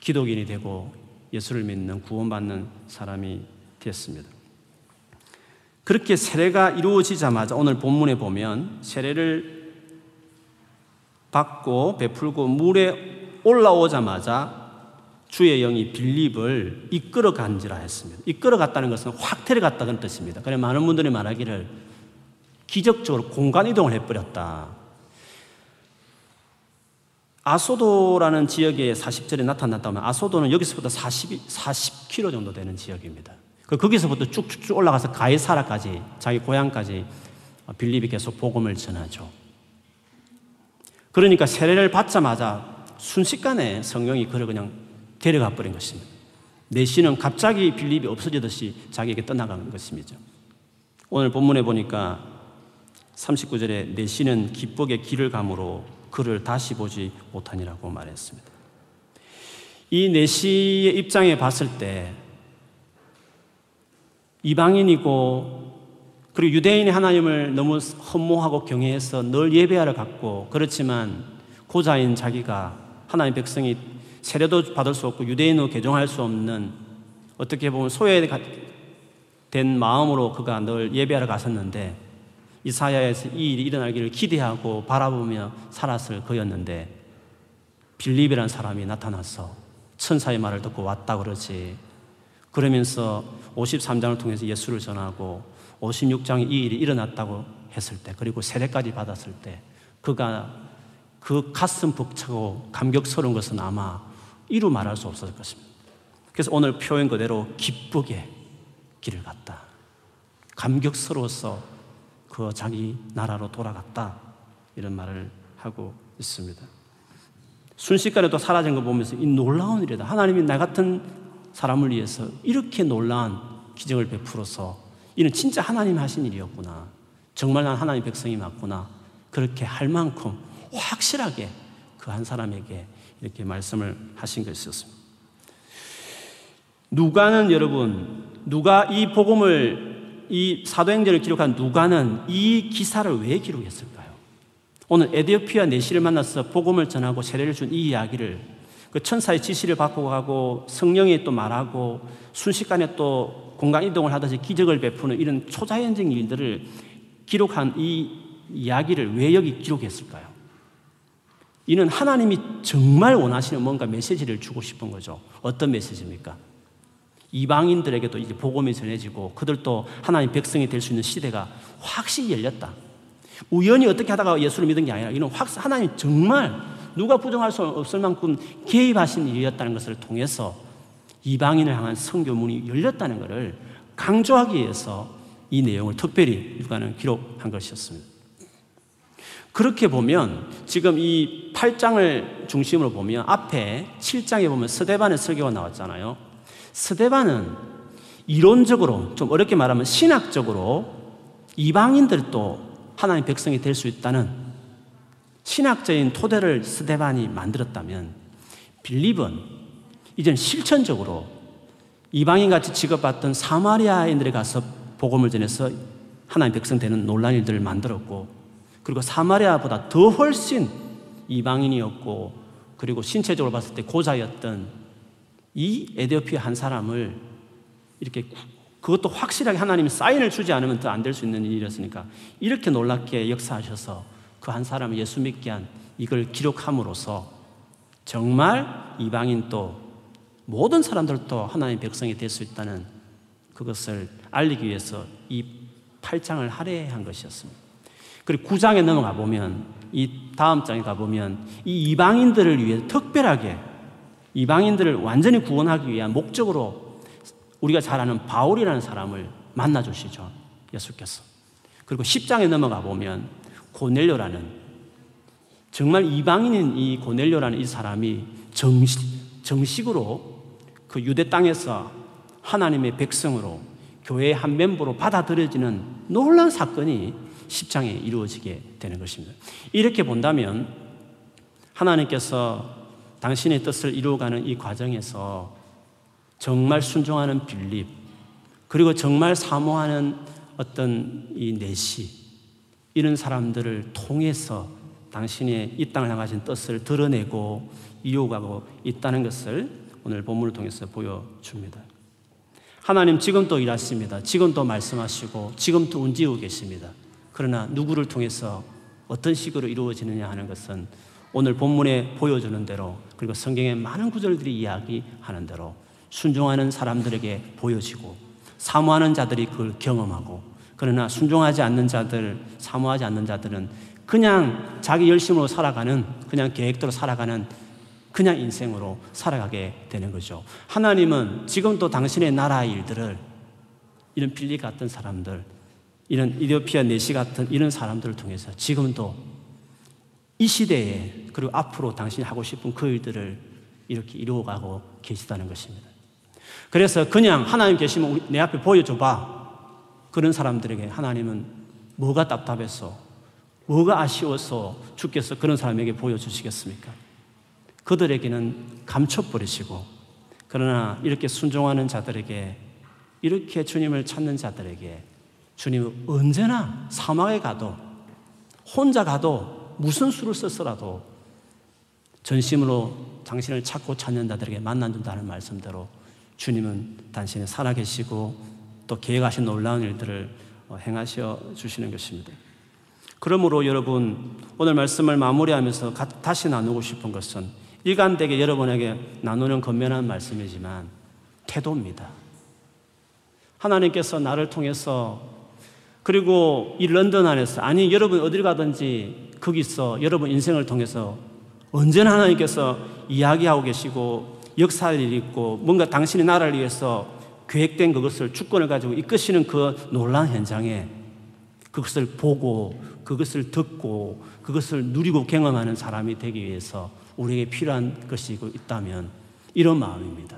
기독인이 되고 예수를 믿는 구원받는 사람이 됐습니다. 그렇게 세례가 이루어지자마자 오늘 본문에 보면 세례를 받고 베풀고 물에 올라오자마자 주의 영이 빌립을 이끌어 간지라 했습니다. 이끌어 갔다는 것은 확 데려갔다는 뜻입니다. 그래 많은 분들이 말하기를 기적적으로 공간 이동을 해버렸다. 아소도라는 지역에 40절에 나타났다면 아소도는 여기서부터 40, 40km 정도 되는 지역입니다. 그 거기서부터 쭉쭉쭉 올라가서 가이사라까지 자기 고향까지 빌립이 계속 복음을 전하죠. 그러니까 세례를 받자마자 순식간에 성령이 그를 그냥 데려가 버린 것입니다. 내시는 갑자기 빌립이 없어지듯이 자기에게 떠나간 것입니다. 오늘 본문에 보니까 39절에 내시는 기복의 길을 감으로 그를 다시 보지 못하니라고 말했습니다. 이 내시의 입장에 봤을 때 이방인이고 그리고 유대인이 하나님을 너무 흠모하고 경외해서 늘 예배하러 갔고 그렇지만 고자인 자기가 하나님 백성이 세례도 받을 수 없고 유대인으로 개종할 수 없는 어떻게 보면 소외된 마음으로 그가 늘 예배하러 갔었는데 이사야에서 이 일이 일어나기를 기대하고 바라보며 살았을 그였는데 빌립이라는 사람이 나타나서 천사의 말을 듣고 왔다 그러지. 그러면서 53장을 통해서 예수를 전하고 56장에 이 일이 일어났다고 했을 때 그리고 세례까지 받았을 때 그가 그 가슴 벅차고 감격스러운 것은 아마 이루 말할 수 없었을 것입니다. 그래서 오늘 표현 그대로 기쁘게 길을 갔다. 감격스러워서 그 자기 나라로 돌아갔다. 이런 말을 하고 있습니다. 순식간에 또 사라진 거 보면서 이 놀라운 일이다. 하나님이 나 같은 사람을 위해서 이렇게 놀라운 기적을 베풀어서 이는 진짜 하나님 하신 일이었구나. 정말 난 하나님 백성이 맞구나. 그렇게 할 만큼 확실하게 그 한 사람에게 이렇게 말씀을 하신 것이었습니다. 누가는 여러분, 누가 이 복음을 이 사도행전을 기록한 누가는 이 기사를 왜 기록했을까요? 오늘 에디오피아 내시를 만나서 복음을 전하고 세례를 준 이 이야기를 그 천사의 지시를 받고 가고 성령이 또 말하고 순식간에 또 공간 이동을 하듯이 기적을 베푸는 이런 초자연적인 일들을 기록한 이 이야기를 왜 여기 기록했을까요? 이는 하나님이 정말 원하시는 뭔가 메시지를 주고 싶은 거죠. 어떤 메시지입니까? 이방인들에게도 이제 복음이 전해지고 그들도 하나님 백성이 될 수 있는 시대가 확실히 열렸다. 우연히 어떻게 하다가 예수를 믿은 게 아니라 이는 확 하나님 정말 누가 부정할 수 없을 만큼 개입하신 일이었다는 것을 통해서 이방인을 향한 성교문이 열렸다는 것을 강조하기 위해서 이 내용을 특별히 일가는 기록한 것이었습니다. 그렇게 보면 지금 이 8장을 중심으로 보면 앞에 7장에 보면 스데반의 설교가 나왔잖아요. 스데반은 이론적으로 좀 어렵게 말하면 신학적으로 이방인들도 하나님 백성이 될 수 있다는 신학적인 토대를 스데반이 만들었다면 빌립은 이제는 실천적으로 이방인 같이 취급받던 사마리아인들에 가서 복음을 전해서 하나님 백성 되는 놀란 일들을 만들었고 그리고 사마리아보다 더 훨씬 이방인이었고 그리고 신체적으로 봤을 때 고자였던 이 에디오피아 한 사람을 이렇게 그것도 확실하게 하나님이 사인을 주지 않으면 더 안 될 수 있는 일이었으니까 이렇게 놀랍게 역사하셔서 그 한 사람을 예수 믿게 한 이걸 기록함으로써 정말 이방인 또 모든 사람들도 하나님의 백성이 될 수 있다는 그것을 알리기 위해서 이 8장을 할애한 것이었습니다. 그리고 9장에 넘어가 보면 이 다음 장에 가 보면 이 이방인들을 위해 특별하게 이방인들을 완전히 구원하기 위한 목적으로 우리가 잘 아는 바울이라는 사람을 만나 주시죠. 예수께서. 그리고 10장에 넘어가 보면 고넬료라는 정말 이방인인 이 고넬료라는 이 사람이 정식, 정식으로 그 유대 땅에서 하나님의 백성으로 교회의 한 멤버로 받아들여지는 놀라운 사건이 10장에 이루어지게 되는 것입니다. 이렇게 본다면 하나님께서 당신의 뜻을 이루어가는 이 과정에서 정말 순종하는 빌립, 그리고 정말 사모하는 어떤 이 내시, 이런 사람들을 통해서 당신의 이 땅을 향하신 뜻을 드러내고 이어가고 있다는 것을 오늘 본문을 통해서 보여줍니다. 하나님 지금도 일하십니다. 지금도 말씀하시고 지금도 운지고 계십니다. 그러나 누구를 통해서 어떤 식으로 이루어지느냐 하는 것은 오늘 본문에 보여주는 대로 그리고 성경의 많은 구절들이 이야기하는 대로 순종하는 사람들에게 보여지고 사모하는 자들이 그걸 경험하고 그러나 순종하지 않는 자들, 사모하지 않는 자들은 그냥 자기 열심으로 살아가는 그냥 계획대로 살아가는 그냥 인생으로 살아가게 되는 거죠. 하나님은 지금도 당신의 나라 일들을 이런 빌리 같은 사람들, 이런 이디오피아 내시 같은 이런 사람들을 통해서 지금도 이 시대에 그리고 앞으로 당신이 하고 싶은 그 일들을 이렇게 이루어가고 계시다는 것입니다. 그래서 그냥 하나님 계시면 내 앞에 보여줘봐. 그런 사람들에게 하나님은 뭐가 답답해서, 뭐가 아쉬워서 주께서 그런 사람에게 보여주시겠습니까? 그들에게는 감춰버리시고 그러나 이렇게 순종하는 자들에게 이렇게 주님을 찾는 자들에게 주님은 언제나 사막에 가도 혼자 가도 무슨 수를 썼어라도 전심으로 당신을 찾고 찾는 자들에게 만나준다는 말씀대로 주님은 당신이 살아계시고 또 계획하신 놀라운 일들을 어, 행하셔 주시는 것입니다. 그러므로 여러분 오늘 말씀을 마무리하면서 다시 나누고 싶은 것은 일관되게 여러분에게 나누는 건면한 말씀이지만 태도입니다. 하나님께서 나를 통해서 그리고 이 런던 안에서 아니 여러분 어딜 가든지 거기서 여러분 인생을 통해서 언제나 하나님께서 이야기하고 계시고 역사할 일이 있고 뭔가 당신의 나라를 위해서 계획된 그것을 주권을 가지고 이끄시는 그 놀라운 현장에 그것을 보고 그것을 듣고 그것을 누리고 경험하는 사람이 되기 위해서 우리에게 필요한 것이 있다면 이런 마음입니다.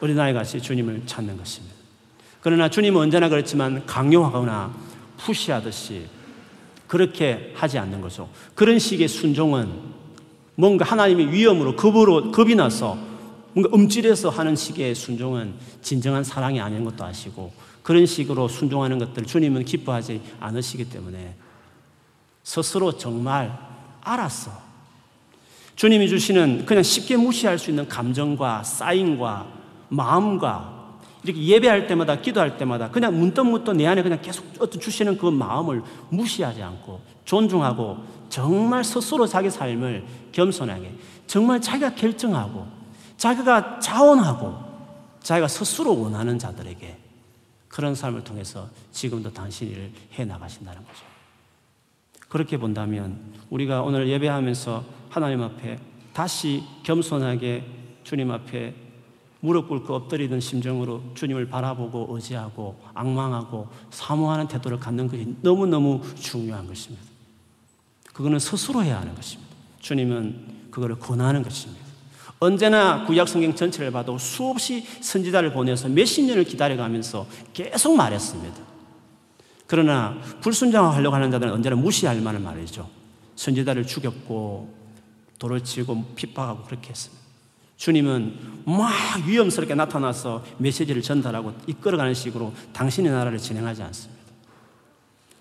어린아이 같이 주님을 찾는 것입니다. 그러나 주님은 언제나 그렇지만 강요하거나 푸시하듯이 그렇게 하지 않는 거죠. 그런 식의 순종은 뭔가 하나님의 위험으로 겁으로 겁이 나서 뭔가 음질해서 하는 식의 순종은 진정한 사랑이 아닌 것도 아시고 그런 식으로 순종하는 것들 주님은 기뻐하지 않으시기 때문에 스스로 정말 알았어. 주님이 주시는 그냥 쉽게 무시할 수 있는 감정과 사인과 마음과 이렇게 예배할 때마다 기도할 때마다 그냥 문득 문득 내 안에 그냥 계속 어떤 주시는 그 마음을 무시하지 않고 존중하고 정말 스스로 자기 삶을 겸손하게 정말 자기가 결정하고 자기가 자원하고 자기가 스스로 원하는 자들에게 그런 삶을 통해서 지금도 당신이 일을 해 나가신다는 거죠. 그렇게 본다면 우리가 오늘 예배하면서 하나님 앞에 다시 겸손하게 주님 앞에 무릎 꿇고 엎드리는 심정으로 주님을 바라보고 의지하고 악망하고 사모하는 태도를 갖는 것이 너무너무 중요한 것입니다. 그거는 스스로 해야 하는 것입니다. 주님은 그거를 권하는 것입니다. 언제나 구약 성경 전체를 봐도 수없이 선지자를 보내서 몇십 년을 기다려가면서 계속 말했습니다. 그러나 불순종하려고 하는 자들은 언제나 무시할 만한 말이죠. 선지자를 죽였고 돌을 치고 핍박하고 그렇게 했습니다. 주님은 막 위험스럽게 나타나서 메시지를 전달하고 이끌어가는 식으로 당신의 나라를 진행하지 않습니다.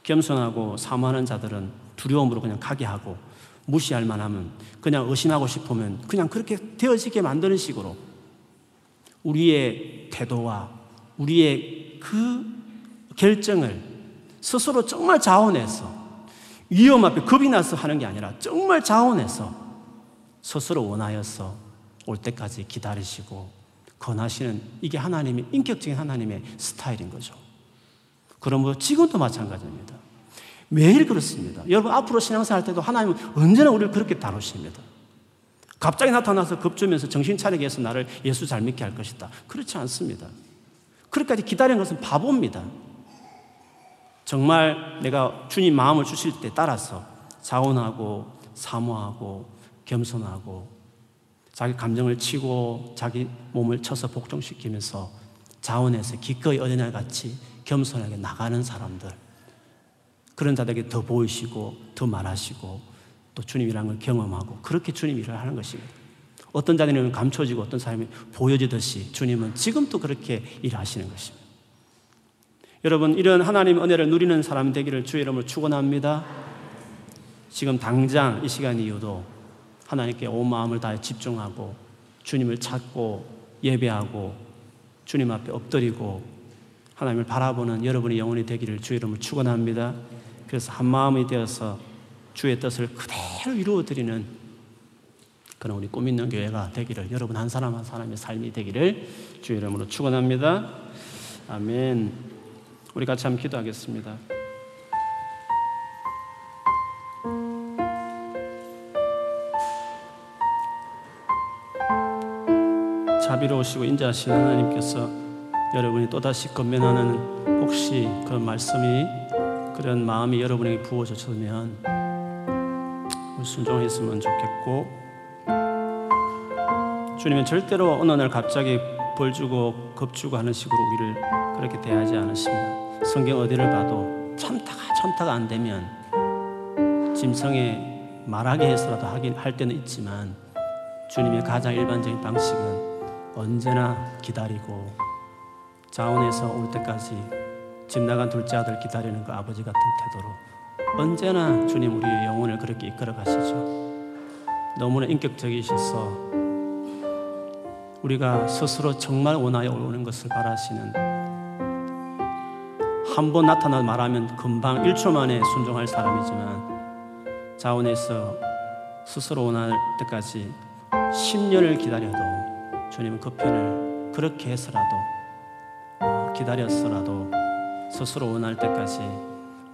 겸손하고 사모하는 자들은 두려움으로 그냥 가게 하고 무시할 만하면 그냥 의심하고 싶으면 그냥 그렇게 되어지게 만드는 식으로 우리의 태도와 우리의 그 결정을 스스로 정말 자원해서 위험 앞에 겁이 나서 하는 게 아니라 정말 자원해서 스스로 원하여서 올 때까지 기다리시고 권하시는 이게 하나님의 인격적인 하나님의 스타일인 거죠. 그러므로 지금도 마찬가지입니다. 매일 그렇습니다. 여러분 앞으로 신앙생활 할 때도 하나님은 언제나 우리를 그렇게 다루십니다. 갑자기 나타나서 겁주면서 정신 차리게 해서 나를 예수 잘 믿게 할 것이다. 그렇지 않습니다. 그렇게까지 기다리는 것은 바보입니다. 정말 내가 주님 마음을 주실 때 따라서 자원하고 사모하고 겸손하고 자기 감정을 치고 자기 몸을 쳐서 복종시키면서 자원해서 기꺼이 어린아이 같이 겸손하게 나가는 사람들 그런 자들에게 더 보이시고 더 말하시고 또 주님이라는 걸 경험하고 그렇게 주님 일을 하는 것입니다. 어떤 자들은 감춰지고 어떤 사람이 보여지듯이 주님은 지금도 그렇게 일하시는 것입니다. 여러분 이런 하나님 은혜를 누리는 사람 되기를 주의 이름으로 축원합니다. 지금 당장 이 시간 이후도 하나님께 온 마음을 다해 집중하고 주님을 찾고 예배하고 주님 앞에 엎드리고 하나님을 바라보는 여러분의 영혼이 되기를 주의 이름으로 축원합니다. 그래서 한 마음이 되어서 주의 뜻을 그대로 이루어 드리는 그런 우리 꿈 있는 교회가 되기를 여러분 한 사람 한 사람의 삶이 되기를 주의 이름으로 축원합니다. 아멘. 우리 같이 한번 기도하겠습니다. 자비로우시고 인자하신 하나님께서 여러분이 또다시 건면하는 혹시 그런 말씀이 그런 마음이 여러분에게 부어졌으면 순종했으면 좋겠고 주님은 절대로 어느 날 갑자기 벌 주고 겁 주고 하는 식으로 우리를 그렇게 대하지 않으십니다. 성경 어디를 봐도 참다가 참다가 안 되면 짐승에 말하게 해서라도 하긴 할 때는 있지만 주님의 가장 일반적인 방식은 언제나 기다리고 자원에서 올 때까지 집 나간 둘째 아들 기다리는 그 아버지 같은 태도로 언제나 주님 우리의 영혼을 그렇게 이끌어 가시죠. 너무나 인격적이셔서 우리가 스스로 정말 원하여 오는 것을 바라시는 한 번 나타나 말하면 금방 1초 만에 순종할 사람이지만 자원에서 스스로 원할 때까지 10년을 기다려도 주님은 그 편을 그렇게 해서라도 어, 기다렸어라도 스스로 원할 때까지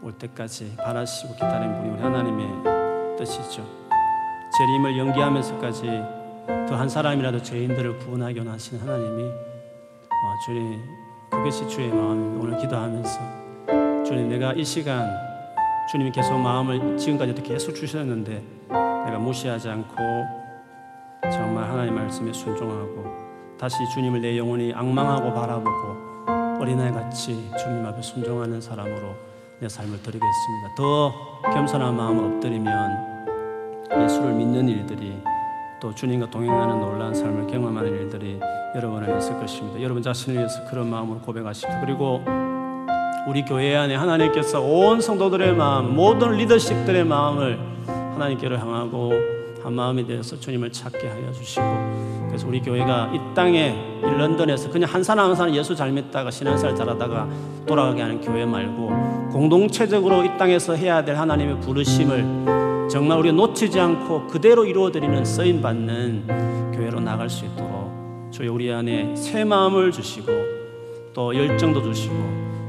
올 때까지 바라시고 기다린 분이 우리 하나님의 뜻이죠. 재림을 연기하면서까지 더 한 사람이라도 죄인들을 구원하기 원하시는 하나님이 어, 주님 그것이 주의 마음입니다. 오늘 기도하면서 주님 내가 이 시간 주님이 계속 마음을 지금까지도 계속 주셨는데 내가 무시하지 않고 정말 하나님 말씀에 순종하고 다시 주님을 내 영혼이 악망하고 바라보고 어린아이 같이 주님 앞에 순종하는 사람으로 내 삶을 드리겠습니다. 더 겸손한 마음을 엎드리면 예수를 믿는 일들이 또 주님과 동행하는 놀라운 삶을 경험하는 일들이 여러분 에 있을 것입니다. 여러분 자신을 위해서 그런 마음으로 고백하십시오. 그리고 우리 교회 안에 하나님께서 온 성도들의 마음, 모든 리더십들의 마음을 하나님께로 향하고 한 마음이 되어서 주님을 찾게 하여 주시고 그래서 우리 교회가 이 땅에 이 런던에서 그냥 한 사람 한 사람 예수 잘 믿다가 신앙생활 잘하다가 돌아가게 하는 교회 말고 공동체적으로 이 땅에서 해야 될 하나님의 부르심을 정말 우리가 놓치지 않고 그대로 이루어드리는 쓰임 받는 교회로 나갈 수 있도록 주여 우리 안에 새 마음을 주시고 또 열정도 주시고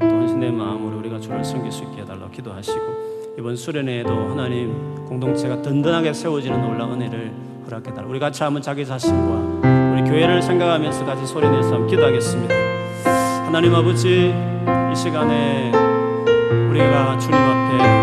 또 헌신의 마음으로 우리가 주를 섬길 수 있게 해달라고 기도하시고 이번 수련회에도 하나님 공동체가 든든하게 세워지는 놀라운 은혜를 허락해 달라. 우리 같이 한번 자기 자신과 우리 교회를 생각하면서 같이 소리내서 한번 기도하겠습니다. 하나님 아버지 이 시간에 우리가 주님 앞에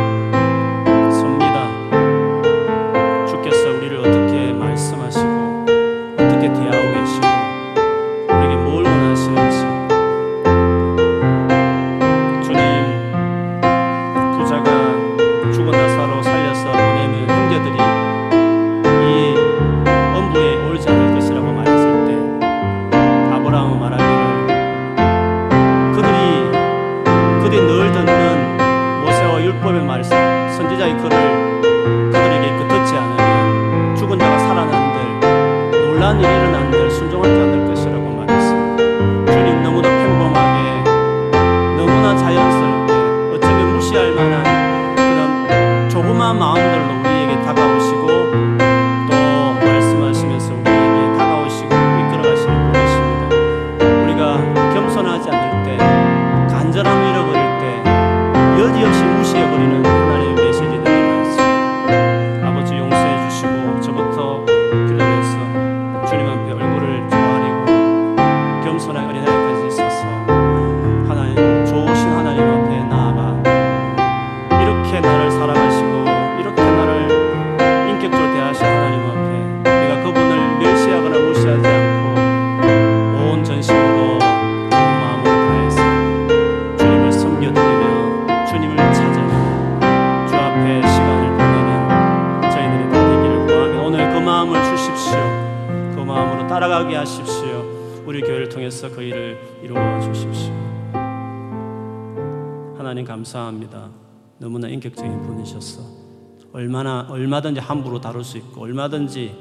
얼마든지 함부로 다룰 수 있고 얼마든지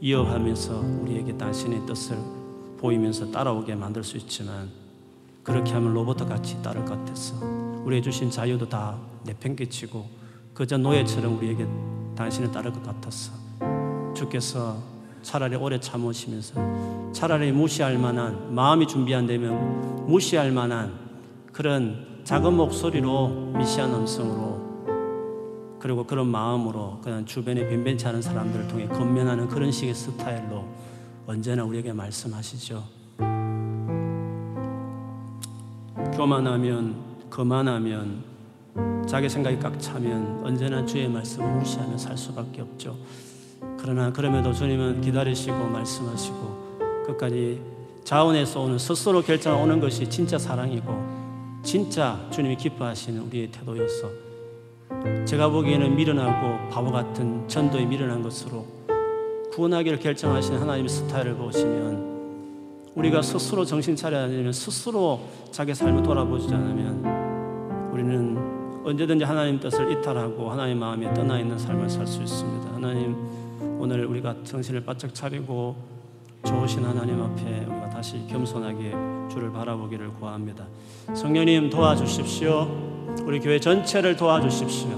이어가면서 우리에게 당신의 뜻을 보이면서 따라오게 만들 수 있지만 그렇게 하면 로봇 같이 따를 것 같았어. 우리의 주신 자유도 다 내팽개치고 그저 노예처럼 우리에게 당신을 따를 것 같았어. 주께서 차라리 오래 참으시면서 차라리 무시할 만한 마음이 준비 안 되면 무시할 만한 그런 작은 목소리로 미시한 음성으로 그리고 그런 마음으로 그냥 주변에 변변치 않은 사람들을 통해 건면하는 그런 식의 스타일로 언제나 우리에게 말씀하시죠. 교만하면 거만하면 자기 생각이 꽉 차면 언제나 주의 말씀을 무시하며 살 수밖에 없죠. 그러나 그럼에도 주님은 기다리시고 말씀하시고 끝까지 자원에서 오는 스스로 결정하는 것이 진짜 사랑이고 진짜 주님이 기뻐하시는 우리의 태도였어. 제가 보기에는 미련하고 바보 같은 전도에 미련한 것으로 구원하기를 결정하신 하나님의 스타일을 보시면 우리가 스스로 정신 차려야 되면 스스로 자기 삶을 돌아보지 않으면 우리는 언제든지 하나님 뜻을 이탈하고 하나님 마음에 떠나 있는 삶을 살 수 있습니다. 하나님 오늘 우리가 정신을 바짝 차리고 좋으신 하나님 앞에 우리가 다시 겸손하게 주를 바라보기를 구합니다. 성령님 도와주십시오. 우리 교회 전체를 도와주십시오.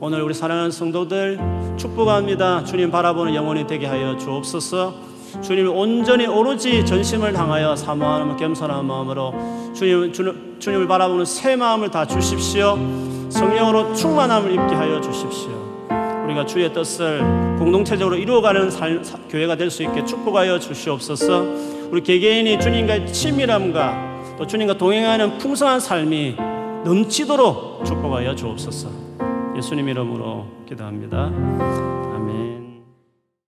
오늘 우리 사랑하는 성도들 축복합니다. 주님 바라보는 영혼이 되게 하여 주옵소서. 주님 온전히 오로지 전심을 당하여 사모하는 겸손한 마음으로 주님 주, 주님을 바라보는 새 마음을 다 주십시오. 성령으로 충만함을 입게 하여 주십시오. 우리가 주의 뜻을 공동체적으로 이루어가는 살, 사, 교회가 될 수 있게 축복하여 주시옵소서. 우리 개개인이 주님과의 친밀함과 또 주님과 동행하는 풍성한 삶이 넘치도록 축복하여 주옵소서. 예수님 이름으로 기도합니다.